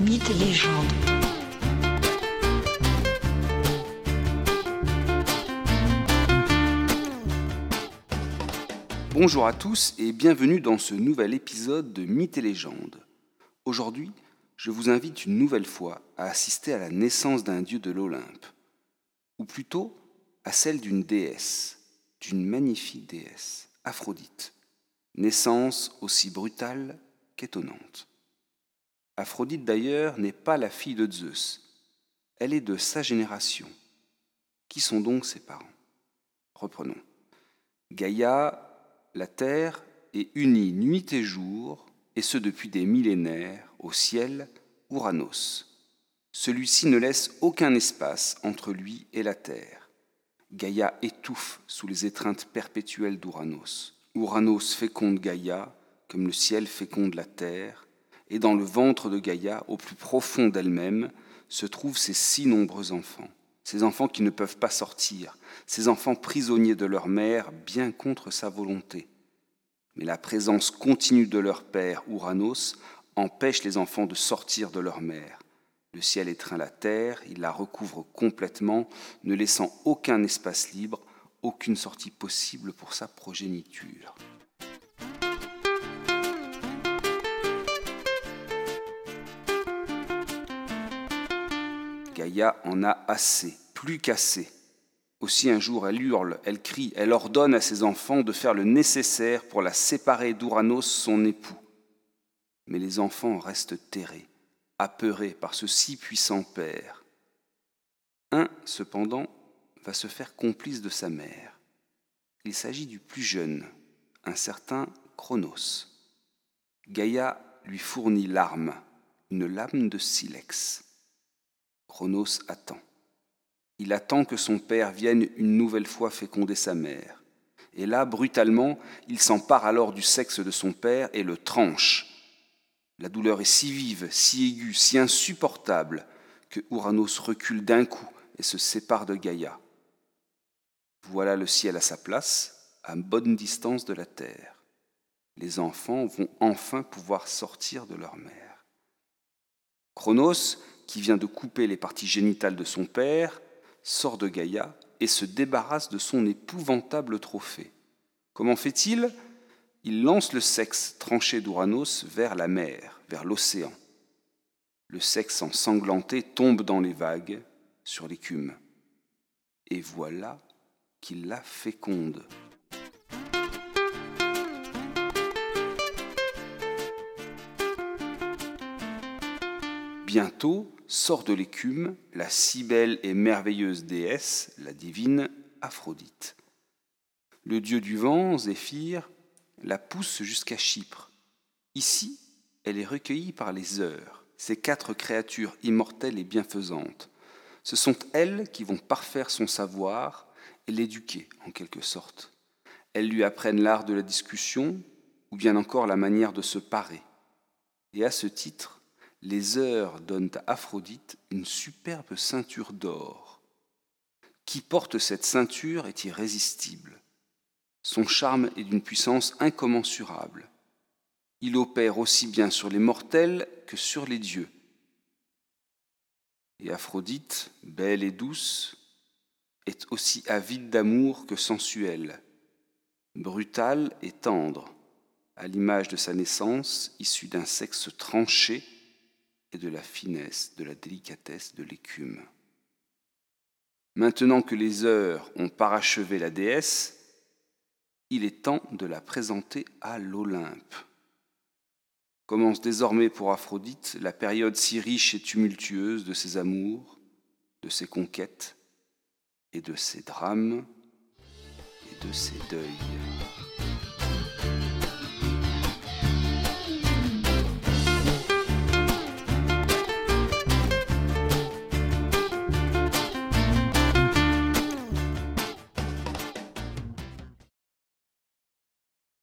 Mythes et légendes. Bonjour à tous et bienvenue dans ce nouvel épisode de Mythes et légendes. Aujourd'hui, je vous invite une nouvelle fois à assister à la naissance d'un dieu de l'Olympe, ou plutôt à celle d'une déesse, d'une magnifique déesse, Aphrodite. Naissance aussi brutale qu'étonnante. Aphrodite d'ailleurs n'est pas la fille de Zeus, elle est de sa génération. Qui sont donc ses parents? Reprenons. Gaïa, la terre, est unie nuit et jour, et ce depuis des millénaires, au ciel, Ouranos. Celui-ci ne laisse aucun espace entre lui et la terre. Gaïa étouffe sous les étreintes perpétuelles d'Ouranos. Ouranos féconde Gaïa, comme le ciel féconde la terre, et dans le ventre de Gaïa, au plus profond d'elle-même, se trouvent ses si nombreux enfants, ces enfants qui ne peuvent pas sortir, ces enfants prisonniers de leur mère bien contre sa volonté. Mais la présence continue de leur père, Ouranos, empêche les enfants de sortir de leur mère. Le ciel étreint la terre, il la recouvre complètement, ne laissant aucun espace libre, aucune sortie possible pour sa progéniture. Gaïa en a assez, plus qu'assez. Aussi un jour elle hurle, elle crie, elle ordonne à ses enfants de faire le nécessaire pour la séparer d'Ouranos, son époux. Mais les enfants restent terrés, apeurés par ce si puissant père. Un, cependant, va se faire complice de sa mère. Il s'agit du plus jeune, un certain Chronos. Gaïa lui fournit l'arme, une lame de silex. Chronos attend. Il attend que son père vienne une nouvelle fois féconder sa mère. Et là, brutalement, il s'empare alors du sexe de son père et le tranche. La douleur est si vive, si aiguë, si insupportable que Ouranos recule d'un coup et se sépare de Gaïa. Voilà le ciel à sa place, à bonne distance de la terre. Les enfants vont enfin pouvoir sortir de leur mère. Chronos, qui vient de couper les parties génitales de son père, sort de Gaïa et se débarrasse de son épouvantable trophée. Comment fait-il? Il lance le sexe tranché d'Ouranos vers la mer, vers l'océan. Le sexe ensanglanté tombe dans les vagues, sur l'écume. Et voilà qu'il la féconde. Bientôt sort de l'écume la si belle et merveilleuse déesse, la divine Aphrodite. Le dieu du vent, Zéphyr, la pousse jusqu'à Chypre. Ici, elle est recueillie par les heures, ces quatre créatures immortelles et bienfaisantes. Ce sont elles qui vont parfaire son savoir et l'éduquer, en quelque sorte. Elles lui apprennent l'art de la discussion, ou bien encore la manière de se parer. Et à ce titre, les heures donnent à Aphrodite une superbe ceinture d'or. Qui porte cette ceinture est irrésistible. Son charme est d'une puissance incommensurable. Il opère aussi bien sur les mortels que sur les dieux. Et Aphrodite, belle et douce, est aussi avide d'amour que sensuelle, brutale et tendre, à l'image de sa naissance, issue d'un sexe tranché et de la finesse, de la délicatesse de l'écume. Maintenant que les heures ont parachevé la déesse, il est temps de la présenter à l'Olympe. Commence désormais pour Aphrodite la période si riche et tumultueuse de ses amours, de ses conquêtes et de ses drames et de ses deuils.